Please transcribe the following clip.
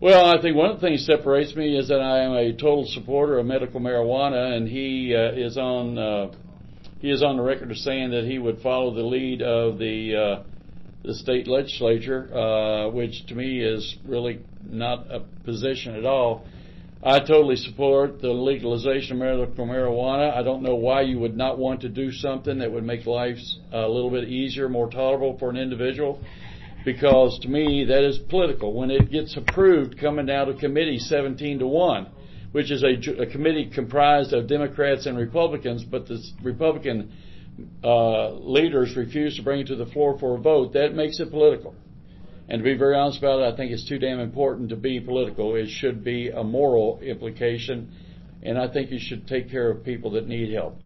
Well, I think one of the things that separates me is that I am a total supporter of medical marijuana, and he uh, is on uh, he is on the record of saying that he would follow the lead of the uh, the state legislature, uh, which to me is really not a position at all. I totally support the legalization of medical marijuana. I don't know why you would not want to do something that would make life a little bit easier, more tolerable for an individual, because to me that is political. When it gets approved coming out of committee 17 to 1, which is a, a committee comprised of Democrats and Republicans, but the Republican uh, leaders refuse to bring it to the floor for a vote, that makes it political. And to be very honest about it, I think it's too damn important to be political. It should be a moral implication, and I think you should take care of people that need help.